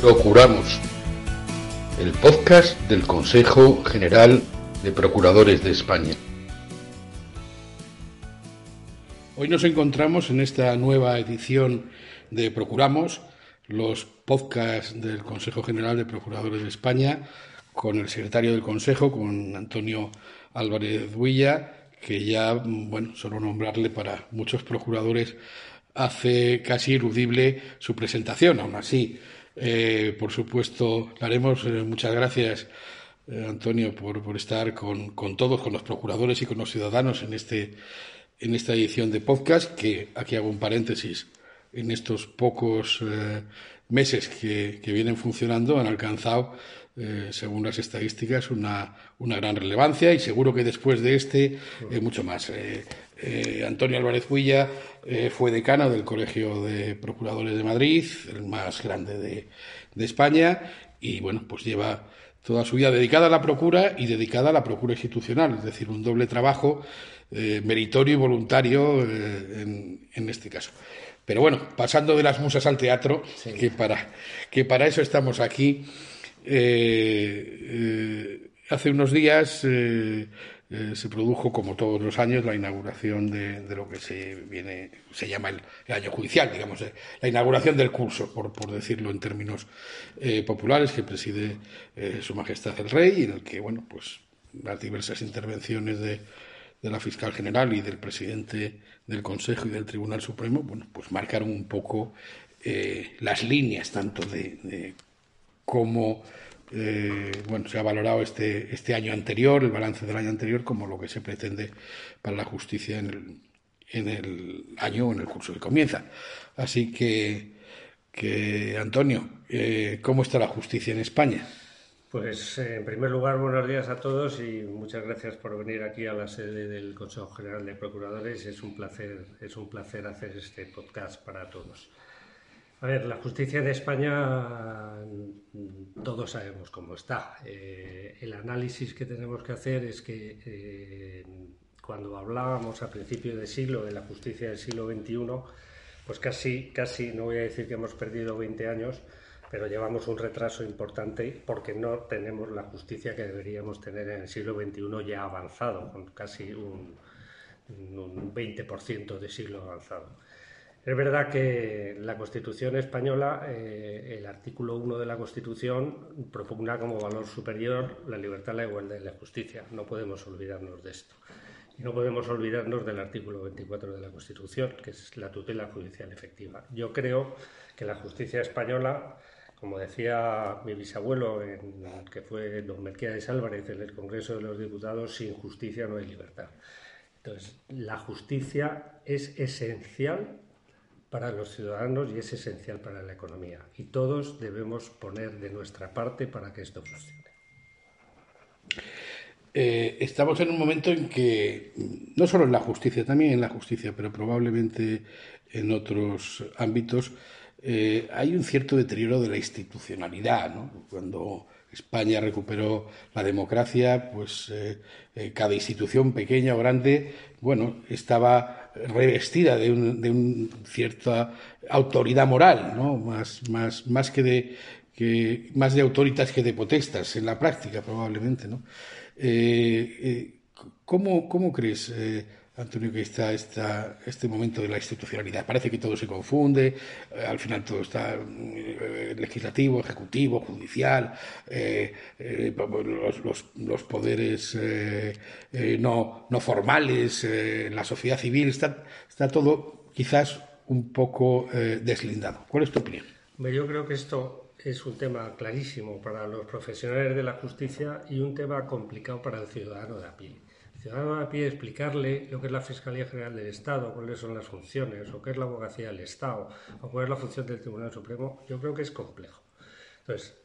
Procuramos, el podcast del Consejo General de Procuradores de España. Hoy nos encontramos en esta nueva edición de Procuramos, los podcasts del Consejo General de Procuradores de España, con el secretario del Consejo, con Antonio Álvarez Huilla, que ya, bueno, solo nombrarle para muchos procuradores hace casi iludible su presentación. Aún así, eh, por supuesto, le haremos eh, muchas gracias, eh, Antonio, por, por estar con, con, todos, con los procuradores y con los ciudadanos en, este, en esta edición de podcast, que aquí hago un paréntesis. En estos pocos meses que, que, vienen funcionando han alcanzado, según las estadísticas, una, una, gran relevancia y seguro que después de este, mucho más. Eh, Antonio Álvarez Huilla eh, fue decano del Colegio de Procuradores de Madrid, el más grande de, España, y bueno, pues lleva toda su vida dedicada a la procura y dedicada a la procura institucional, es decir, un doble trabajo eh, meritorio y voluntario en, este caso. Pero bueno, pasando de las musas al teatro, sí. que, para, que para eso estamos aquí, hace unos días eh, se produjo, como todos los años, la inauguración de, de lo que se viene, se llama el, el año judicial, digamos, eh, la inauguración del curso, por, por decirlo en términos eh, populares, que preside eh, Su Majestad el Rey, y en el que, bueno, pues las diversas intervenciones de, de la fiscal general y del presidente del Consejo y del Tribunal Supremo, bueno, pues marcaron un poco eh, las líneas tanto de, cómo eh, bueno, se ha valorado este, este año anterior, el balance del año anterior, como lo que se pretende para la justicia en el, en el año o en el curso que comienza. Así que, que Antonio, eh, ¿cómo está la justicia en España? Pues eh, en primer lugar, buenos días a todos y muchas gracias por venir aquí a la sede del Consejo General de Procuradores. Es un placer, es un placer hacer este podcast para todos. A ver, la justicia de España todos sabemos cómo está. Eh, el análisis que tenemos que hacer es que eh, cuando hablábamos a principios de siglo de la justicia del siglo XXI, pues casi, casi, no voy a decir que hemos perdido 20 años, pero llevamos un retraso importante porque no tenemos la justicia que deberíamos tener en el siglo XXI ya avanzado, con casi un, un 20% de siglo avanzado. Es verdad que la Constitución española, eh, el artículo 1 de la Constitución, propugna como valor superior la libertad, la igualdad y la justicia. No podemos olvidarnos de esto. Y no podemos olvidarnos del artículo 24 de la Constitución, que es la tutela judicial efectiva. Yo creo que la justicia española, como decía mi bisabuelo, en, que fue don Melquiades Álvarez en el Congreso de los Diputados, sin justicia no hay libertad. Entonces, la justicia es esencial para los ciudadanos y es esencial para la economía. Y todos debemos poner de nuestra parte para que esto funcione. Eh, estamos en un momento en que, no solo en la justicia, también en la justicia, pero probablemente en otros ámbitos, eh, hay un cierto deterioro de la institucionalidad. ¿no? Cuando España recuperó la democracia, pues eh, eh, cada institución pequeña o grande, bueno, estaba revestida de, un, de un cierta autoridad moral, ¿no? Más, más, más que de que más de autoritas que de potestas en la práctica probablemente, ¿no? ¿cómo, ¿Cómo crees? Antonio, que está esta, este momento de la institucionalidad. Parece que todo se confunde, eh, al final todo está eh, legislativo, ejecutivo, judicial, eh, los, poderes no, formales, la sociedad civil, está, está todo quizás un poco deslindado. ¿Cuál es tu opinión? Yo creo que esto es un tema clarísimo para los profesionales de la justicia y un tema complicado para el ciudadano de a ciudadano a pie explicarle lo que es la Fiscalía General del Estado, cuáles son las funciones, o qué es la abogacía del Estado, o cuál es la función del Tribunal Supremo, yo creo que es complejo. Entonces,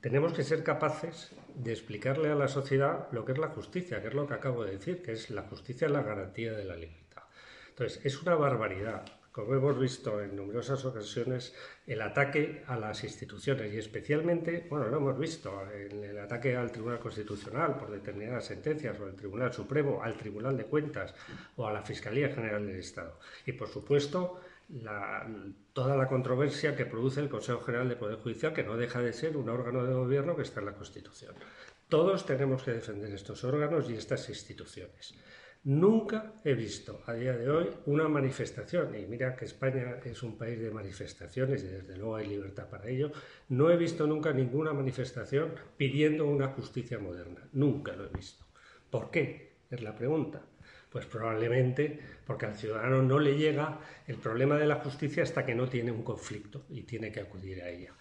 tenemos que ser capaces de explicarle a la sociedad lo que es la justicia, que es lo que acabo de decir, que es la justicia la garantía de la libertad. Entonces, es una barbaridad como hemos visto en numerosas ocasiones, el ataque a las instituciones y especialmente, bueno, lo hemos visto, en el ataque al Tribunal Constitucional por determinadas sentencias o al Tribunal Supremo, al Tribunal de Cuentas o a la Fiscalía General del Estado. Y por supuesto, toda la controversia que produce el Consejo General de Poder Judicial, que no deja de ser un órgano de gobierno que está en la Constitución. Todos tenemos que defender estos órganos y estas instituciones. Nunca he visto a día de hoy una manifestación, y mira que España es un país de manifestaciones y desde luego hay libertad para ello, no he visto nunca ninguna manifestación pidiendo una justicia moderna. Nunca lo he visto. ¿Por qué? Es la pregunta. Pues probablemente porque al ciudadano no le llega el problema de la justicia hasta que no tiene un conflicto y tiene que acudir a ella.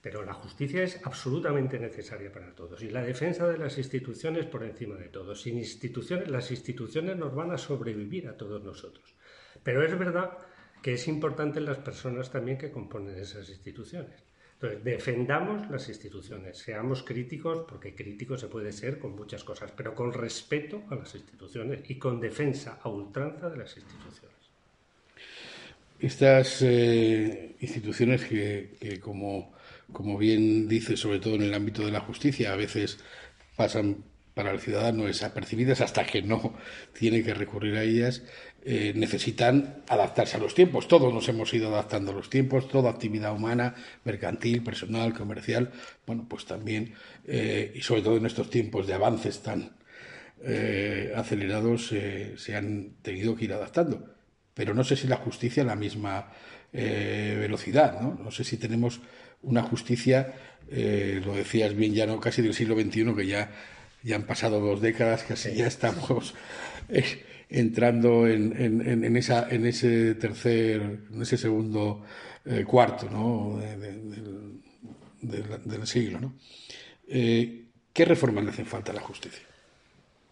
Pero la justicia es absolutamente necesaria para todos y la defensa de las instituciones por encima de todo. Sin instituciones, las instituciones nos van a sobrevivir a todos nosotros. Pero es verdad que es importante las personas también que componen esas instituciones. Entonces, defendamos las instituciones, seamos críticos, porque crítico se puede ser con muchas cosas, pero con respeto a las instituciones y con defensa a ultranza de las instituciones. Estas eh, instituciones que, como como bien dice, sobre todo en el ámbito de la justicia, a veces pasan para el ciudadano desapercibidas hasta que no tiene que recurrir a ellas, eh, necesitan adaptarse a los tiempos. Todos nos hemos ido adaptando a los tiempos, toda actividad humana, mercantil, personal, comercial, bueno, pues también, eh, y sobre todo en estos tiempos de avances tan eh, acelerados, se han tenido que ir adaptando. Pero no sé si la justicia a la misma velocidad, ¿no? No sé si tenemos una justicia, eh, lo decías bien ya, ¿no? casi del siglo XXI, que ya, ya han pasado dos décadas, casi ya estamos eh, entrando en, en, esa, en ese tercer, en ese segundo eh, cuarto ¿no? del, siglo. ¿no? ¿Qué reformas le hacen falta a la justicia?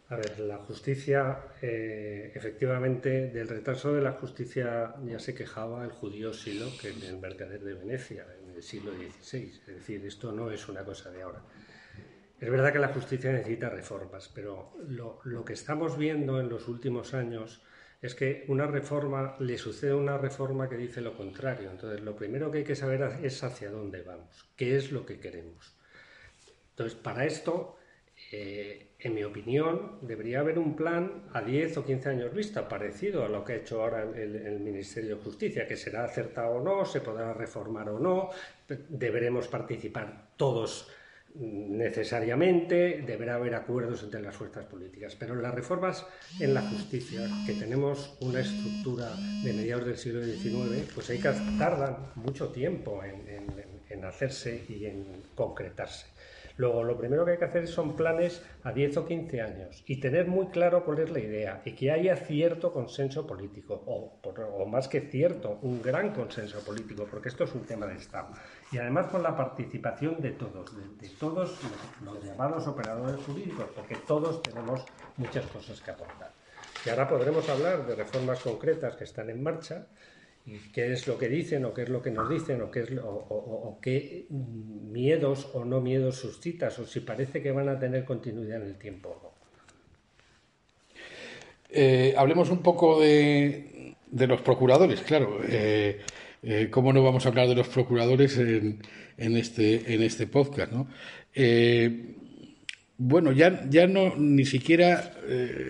A ver, la justicia, efectivamente, del retraso de la justicia ya se quejaba el judío Silo, que es el mercader de Venecia, del siglo XVI. Es decir, esto no es una cosa de ahora. Es verdad que la justicia necesita reformas, pero lo, que estamos viendo en los últimos años es que una reforma le sucede una reforma que dice lo contrario. Entonces, lo primero que hay que saber es hacia dónde vamos, qué es lo que queremos. Entonces, para esto eh, en mi opinión, debería haber un plan a 10 o 15 años vista, parecido a lo que ha hecho ahora el, Ministerio de Justicia, que será acertado o no, se podrá reformar o no, deberemos participar todos necesariamente, deberá haber acuerdos entre las fuerzas políticas. Pero las reformas en la justicia, que tenemos una estructura de mediados del siglo XIX, pues hay que tardan mucho tiempo en hacerse y en concretarse. Luego, lo primero que hay que hacer son planes a 10 o 15 años y tener muy claro cuál es la idea y que haya cierto consenso político, o, más que cierto, un gran consenso político, porque esto es un tema de Estado. Y además con la participación de todos, de, todos los llamados operadores jurídicos, porque todos tenemos muchas cosas que aportar. Y ahora podremos hablar de reformas concretas que están en marcha qué es lo que dicen o qué es lo que nos dicen o qué, es o, qué miedos o no miedos suscitas o si parece que van a tener continuidad en el tiempo. Eh, hablemos un poco de, los procuradores, claro. Eh, eh, ¿Cómo no vamos a hablar de los procuradores en, este, en este podcast? ¿no? bueno, ya, ya no ni siquiera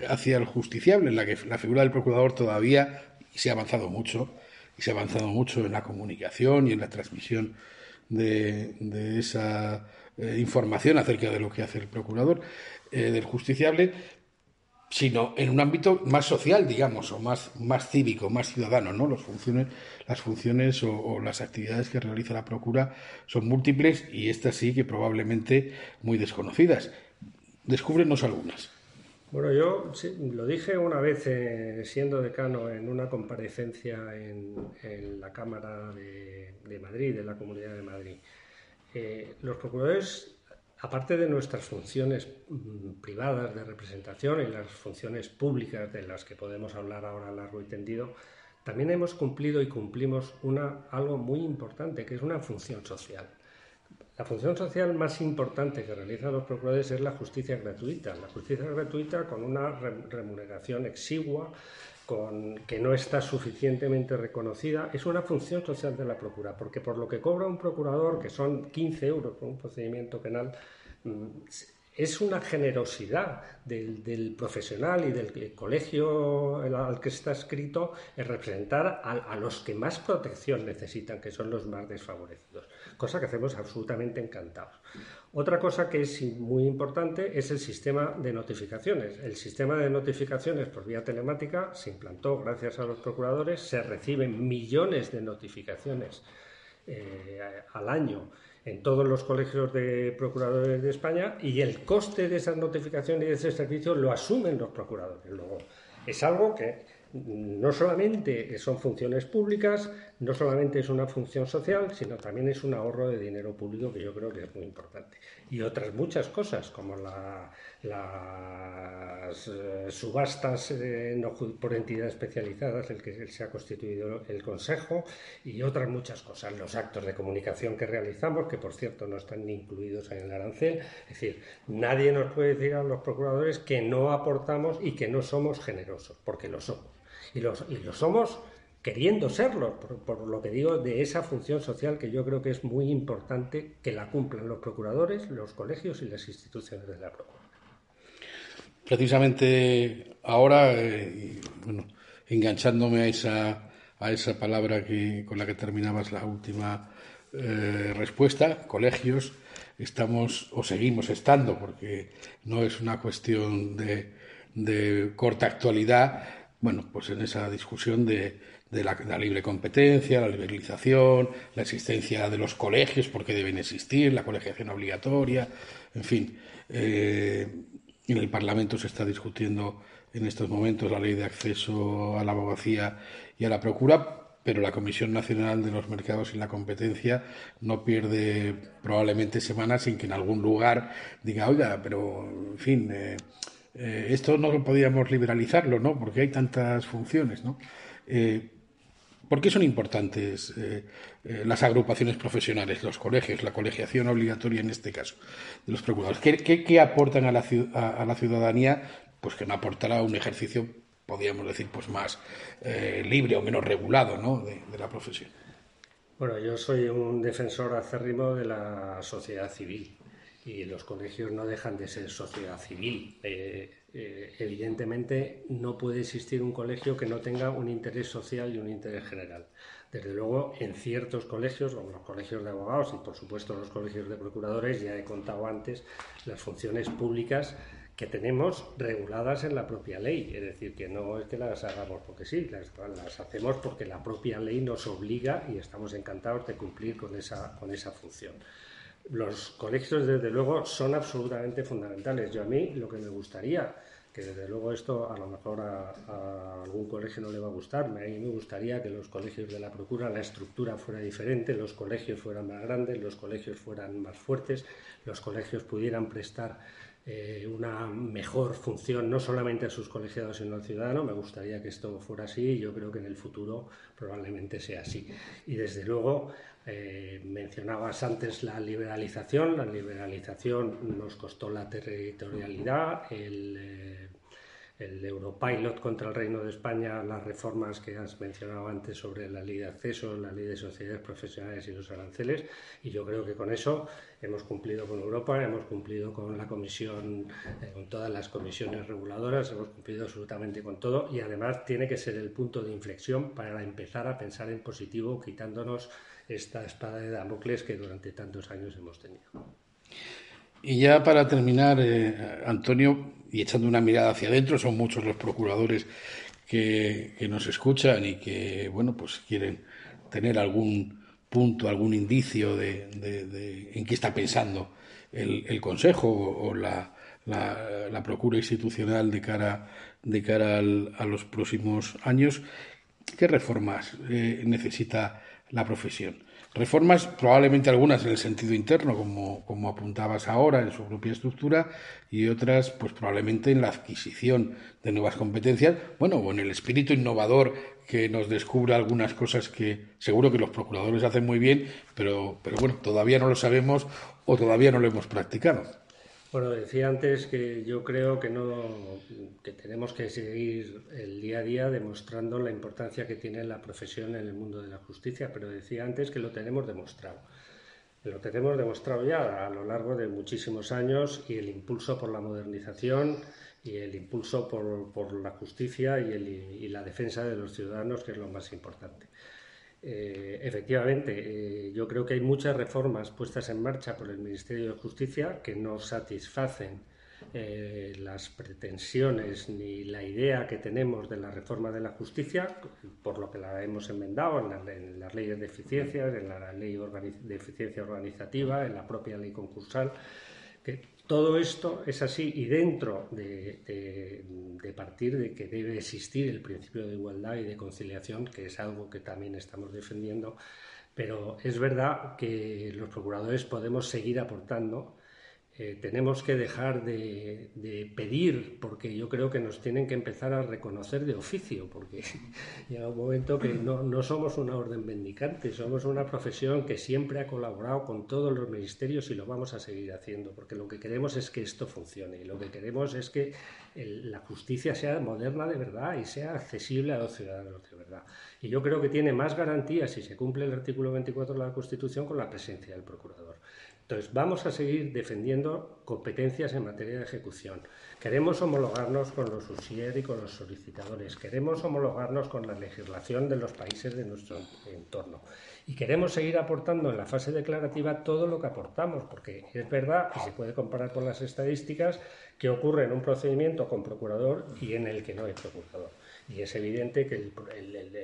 hacia el justiciable, en la que la figura del procurador todavía se ha avanzado mucho y se ha avanzado mucho en la comunicación y en la transmisión de, esa eh, información acerca de lo que hace el procurador eh, del justiciable, sino en un ámbito más social, digamos, o más, más cívico, más ciudadano, ¿no? Las funciones, las funciones o, las actividades que realiza la Procura son múltiples y estas sí que probablemente muy desconocidas. Descúbrenos algunas. Bueno, yo lo dije una vez eh, siendo decano en una comparecencia en, la Cámara de, Madrid, de la Comunidad de Madrid. Eh, los procuradores aparte de nuestras funciones mm, privadas de representación y las funciones públicas de las que podemos hablar ahora largo y tendido, también hemos cumplido y cumplimos una, algo muy importante, que es una función social. La función social más importante que realizan los procuradores es la justicia gratuita. La justicia gratuita con una remuneración exigua, con, que no está suficientemente reconocida, es una función social de la procura, porque por lo que cobra un procurador, que son 15 euros por un procedimiento penal, mm, es una generosidad del, profesional y del colegio al que está escrito en representar a, los que más protección necesitan, que son los más desfavorecidos, cosa que hacemos absolutamente encantados. Otra cosa que es muy importante es el sistema de notificaciones. El sistema de notificaciones por vía telemática se implantó gracias a los procuradores, se reciben millones de notificaciones eh, al año en todos los colegios de procuradores de España y el coste de esas notificaciones y de ese servicio lo asumen los procuradores. Luego, es algo que no solamente son funciones públicas, no solamente es una función social, sino también es un ahorro de dinero público que yo creo que es muy importante. Y otras muchas cosas, como las eh, subastas eh, por entidades especializadas, el que se ha constituido el Consejo, y otras muchas cosas. Los actos de comunicación que realizamos, que por cierto no están incluidos en el arancel. Es decir, nadie nos puede decir a los procuradores que no aportamos y que no somos generosos, porque lo somos. Y lo, y lo somos queriendo serlo, por, lo que digo, de esa función social que yo creo que es muy importante que la cumplan los procuradores, los colegios y las instituciones de la Procuraduría. Precisamente ahora, eh, bueno, enganchándome a esa, a esa palabra que, con la que terminabas la última eh, respuesta, colegios, estamos o seguimos estando, porque no es una cuestión de, de corta actualidad, bueno, pues en esa discusión de, de la, libre competencia, la liberalización, la existencia de los colegios, porque deben existir, la colegiación obligatoria, en fin. Eh, en el Parlamento se está discutiendo en estos momentos la ley de acceso a la abogacía y a la procura, pero la Comisión Nacional de los Mercados y la Competencia no pierde probablemente semanas sin que en algún lugar diga, oiga, pero en fin, eh, eh, esto no podíamos liberalizarlo, ¿no? Porque hay tantas funciones, ¿no? ¿Por qué son importantes eh, eh, las agrupaciones profesionales, los colegios, la colegiación obligatoria en este caso de los procuradores? ¿Qué, aportan a la, ciudadanía? Pues que no aportará un ejercicio, podríamos decir, pues más eh, libre o menos regulado ¿no? de, la profesión. Bueno, yo soy un defensor acérrimo de la sociedad civil y los colegios no dejan de ser sociedad civil. Eh, evidentemente no puede existir un colegio que no tenga un interés social y un interés general. Desde luego, en ciertos colegios, como los colegios de abogados y por supuesto los colegios de procuradores, ya he contado antes las funciones públicas que tenemos reguladas en la propia ley. Es decir, que no es que las hagamos porque sí, las, las hacemos porque la propia ley nos obliga y estamos encantados de cumplir con esa, con esa función. Los colegios, desde luego, son absolutamente fundamentales. Yo a mí lo que me gustaría, que desde luego esto a lo mejor a, algún colegio no le va a gustar, a mí me gustaría que los colegios de la Procura, la estructura fuera diferente, los colegios fueran más grandes, los colegios fueran más fuertes, los colegios pudieran prestar eh, una mejor función no solamente a sus colegiados sino al ciudadano. Me gustaría que esto fuera así y yo creo que en el futuro probablemente sea así. Y desde luego eh, mencionabas antes la liberalización. La liberalización nos costó la territorialidad, el, eh, el, Europilot contra el Reino de España, las reformas que has mencionado antes sobre la ley de acceso, la ley de sociedades profesionales y los aranceles. Y yo creo que con eso hemos cumplido con Europa, hemos cumplido con la comisión, eh, con todas las comisiones reguladoras, hemos cumplido absolutamente con todo. Y además tiene que ser el punto de inflexión para empezar a pensar en positivo, quitándonos esta espada de Damocles que durante tantos años hemos tenido. Y ya para terminar, eh, Antonio, y echando una mirada hacia adentro, son muchos los procuradores que, nos escuchan y que, bueno, pues quieren tener algún punto, algún indicio de, en qué está pensando el, Consejo o la, la, procura institucional de cara, de cara a los próximos años. ¿Qué reformas eh, necesita la profesión. Reformas, probablemente algunas en el sentido interno, como, como apuntabas ahora, en su propia estructura, y otras, pues probablemente en la adquisición de nuevas competencias, bueno, o en el espíritu innovador que nos descubra algunas cosas que seguro que los procuradores hacen muy bien, pero, pero bueno, todavía no lo sabemos o todavía no lo hemos practicado. Bueno, decía antes que yo creo que no que tenemos que seguir el día a día demostrando la importancia que tiene la profesión en el mundo de la justicia, pero decía antes que lo tenemos demostrado. Lo tenemos demostrado ya a lo largo de muchísimos años y el impulso por la modernización y el impulso por, por la justicia y, el, y la defensa de los ciudadanos, que es lo más importante. Eh, efectivamente, eh, yo creo que hay muchas reformas puestas en marcha por el Ministerio de Justicia que no satisfacen eh, las pretensiones ni la idea que tenemos de la reforma de la justicia, por lo que la hemos enmendado en, las leyes de eficiencia, en la ley de eficiencia organizativa, en la propia ley concursal, todo esto es así y dentro de, partir de que debe existir el principio de igualdad y de conciliación, que es algo que también estamos defendiendo, pero es verdad que los procuradores podemos seguir aportando eh, tenemos que dejar de, pedir, porque yo creo que nos tienen que empezar a reconocer de oficio, porque llega un momento que no, somos una orden mendicante, somos una profesión que siempre ha colaborado con todos los ministerios y lo vamos a seguir haciendo, porque lo que queremos es que esto funcione y lo que queremos es que la justicia sea moderna de verdad y sea accesible a los ciudadanos de verdad. Y yo creo que tiene más garantías si se cumple el artículo 24 de la Constitución con la presencia del procurador. Entonces, vamos a seguir defendiendo competencias en materia de ejecución. Queremos homologarnos con los usier y con los solicitadores. Queremos homologarnos con la legislación de los países de nuestro entorno. Y queremos seguir aportando en la fase declarativa todo lo que aportamos, porque es verdad, y se puede comparar con las estadísticas, que ocurre en un procedimiento con procurador y en el que no hay procurador. Y es evidente que el,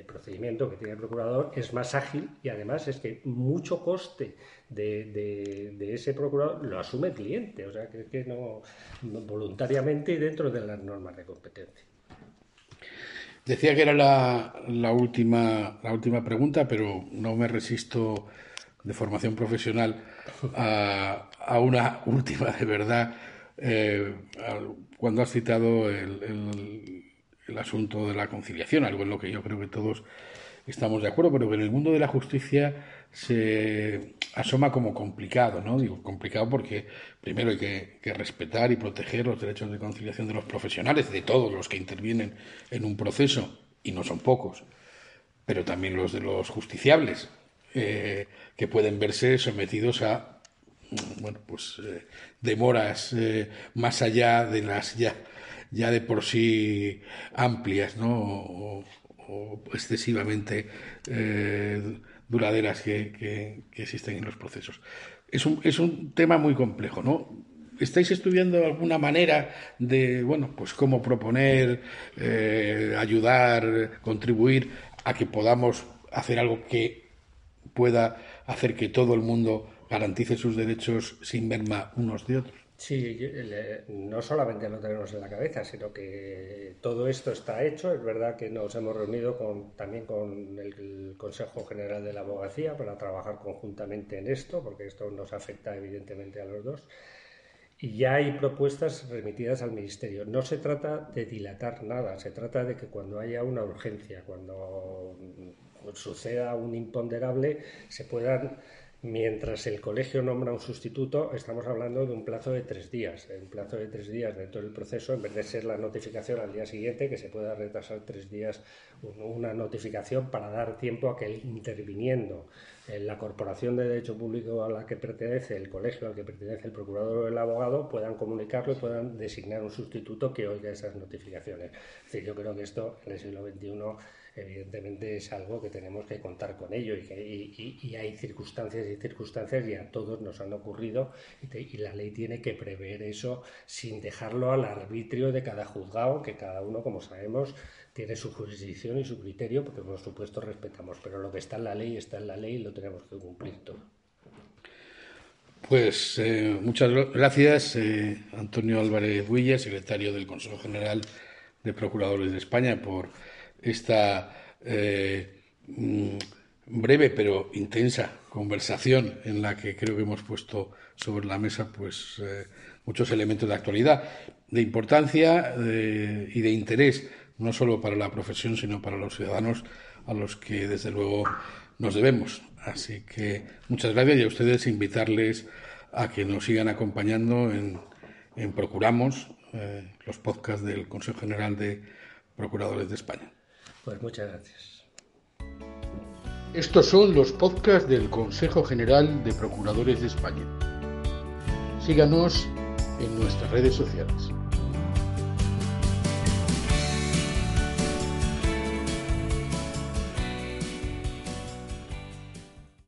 procedimiento que tiene el procurador es más ágil y además es que mucho coste de, ese procurador lo asume el cliente, o sea, que, que no, voluntariamente y dentro de las normas de competencia. Decía que era la, última, la última pregunta, pero no me resisto de formación profesional a, una última de verdad. Eh, cuando has citado el asunto de la conciliación, algo en lo que yo creo que todos estamos de acuerdo, pero que en el mundo de la justicia se asoma como complicado, ¿no? Digo complicado porque primero hay que, respetar y proteger los derechos de conciliación de los profesionales, de todos los que intervienen en un proceso, y no son pocos, pero también los de los justiciables, eh, que pueden verse sometidos a bueno, pues eh, demoras eh, más allá de las ya ya de por sí amplias, ¿no? O, excesivamente eh, duraderas que, existen en los procesos. Es un, es un tema muy complejo, ¿no? ¿Estáis estudiando alguna manera de, bueno, pues cómo proponer, eh, ayudar, contribuir a que podamos hacer algo que pueda hacer que todo el mundo garantice sus derechos sin merma unos de otros? Sí, no solamente lo tenemos en la cabeza, sino que todo esto está hecho. Es verdad que nos hemos reunido con, también con el Consejo General de la Abogacía para trabajar conjuntamente en esto, porque esto nos afecta evidentemente a los dos. Y ya hay propuestas remitidas al Ministerio. No se trata de dilatar nada, se trata de que cuando haya una urgencia, cuando suceda un imponderable, se puedan Mientras el colegio nombra un sustituto, estamos hablando de un plazo de tres días. Un plazo de tres días dentro del proceso, en vez de ser la notificación al día siguiente, que se pueda retrasar tres días una notificación para dar tiempo a que el interviniendo en la corporación de derecho público a la que pertenece el colegio, al que pertenece el procurador o el abogado, puedan comunicarlo y puedan designar un sustituto que oiga esas notificaciones. Es decir, yo creo que esto en el siglo XXI evidentemente es algo que tenemos que contar con ello y, hay circunstancias y circunstancias y a todos nos han ocurrido y, la ley tiene que prever eso sin dejarlo al arbitrio de cada juzgado, que cada uno, como sabemos, tiene su jurisdicción y su criterio, porque por supuesto respetamos, pero lo que está en la ley está en la ley y lo tenemos que cumplir todo. Pues eh, muchas gracias, eh, Antonio Álvarez Huilla, secretario del Consejo General de Procuradores de España, por esta eh, mm, breve pero intensa conversación en la que creo que hemos puesto sobre la mesa pues eh, muchos elementos de actualidad, de importancia y de interés, no solo para la profesión, sino para los ciudadanos a los que desde luego nos debemos. Así que muchas gracias y a ustedes invitarles a que nos sigan acompañando en, Procuramos, eh, los podcasts del Consejo General de Procuradores de España. Pues muchas gracias. Estos son los podcasts del Consejo General de Procuradores de España. Síganos en nuestras redes sociales.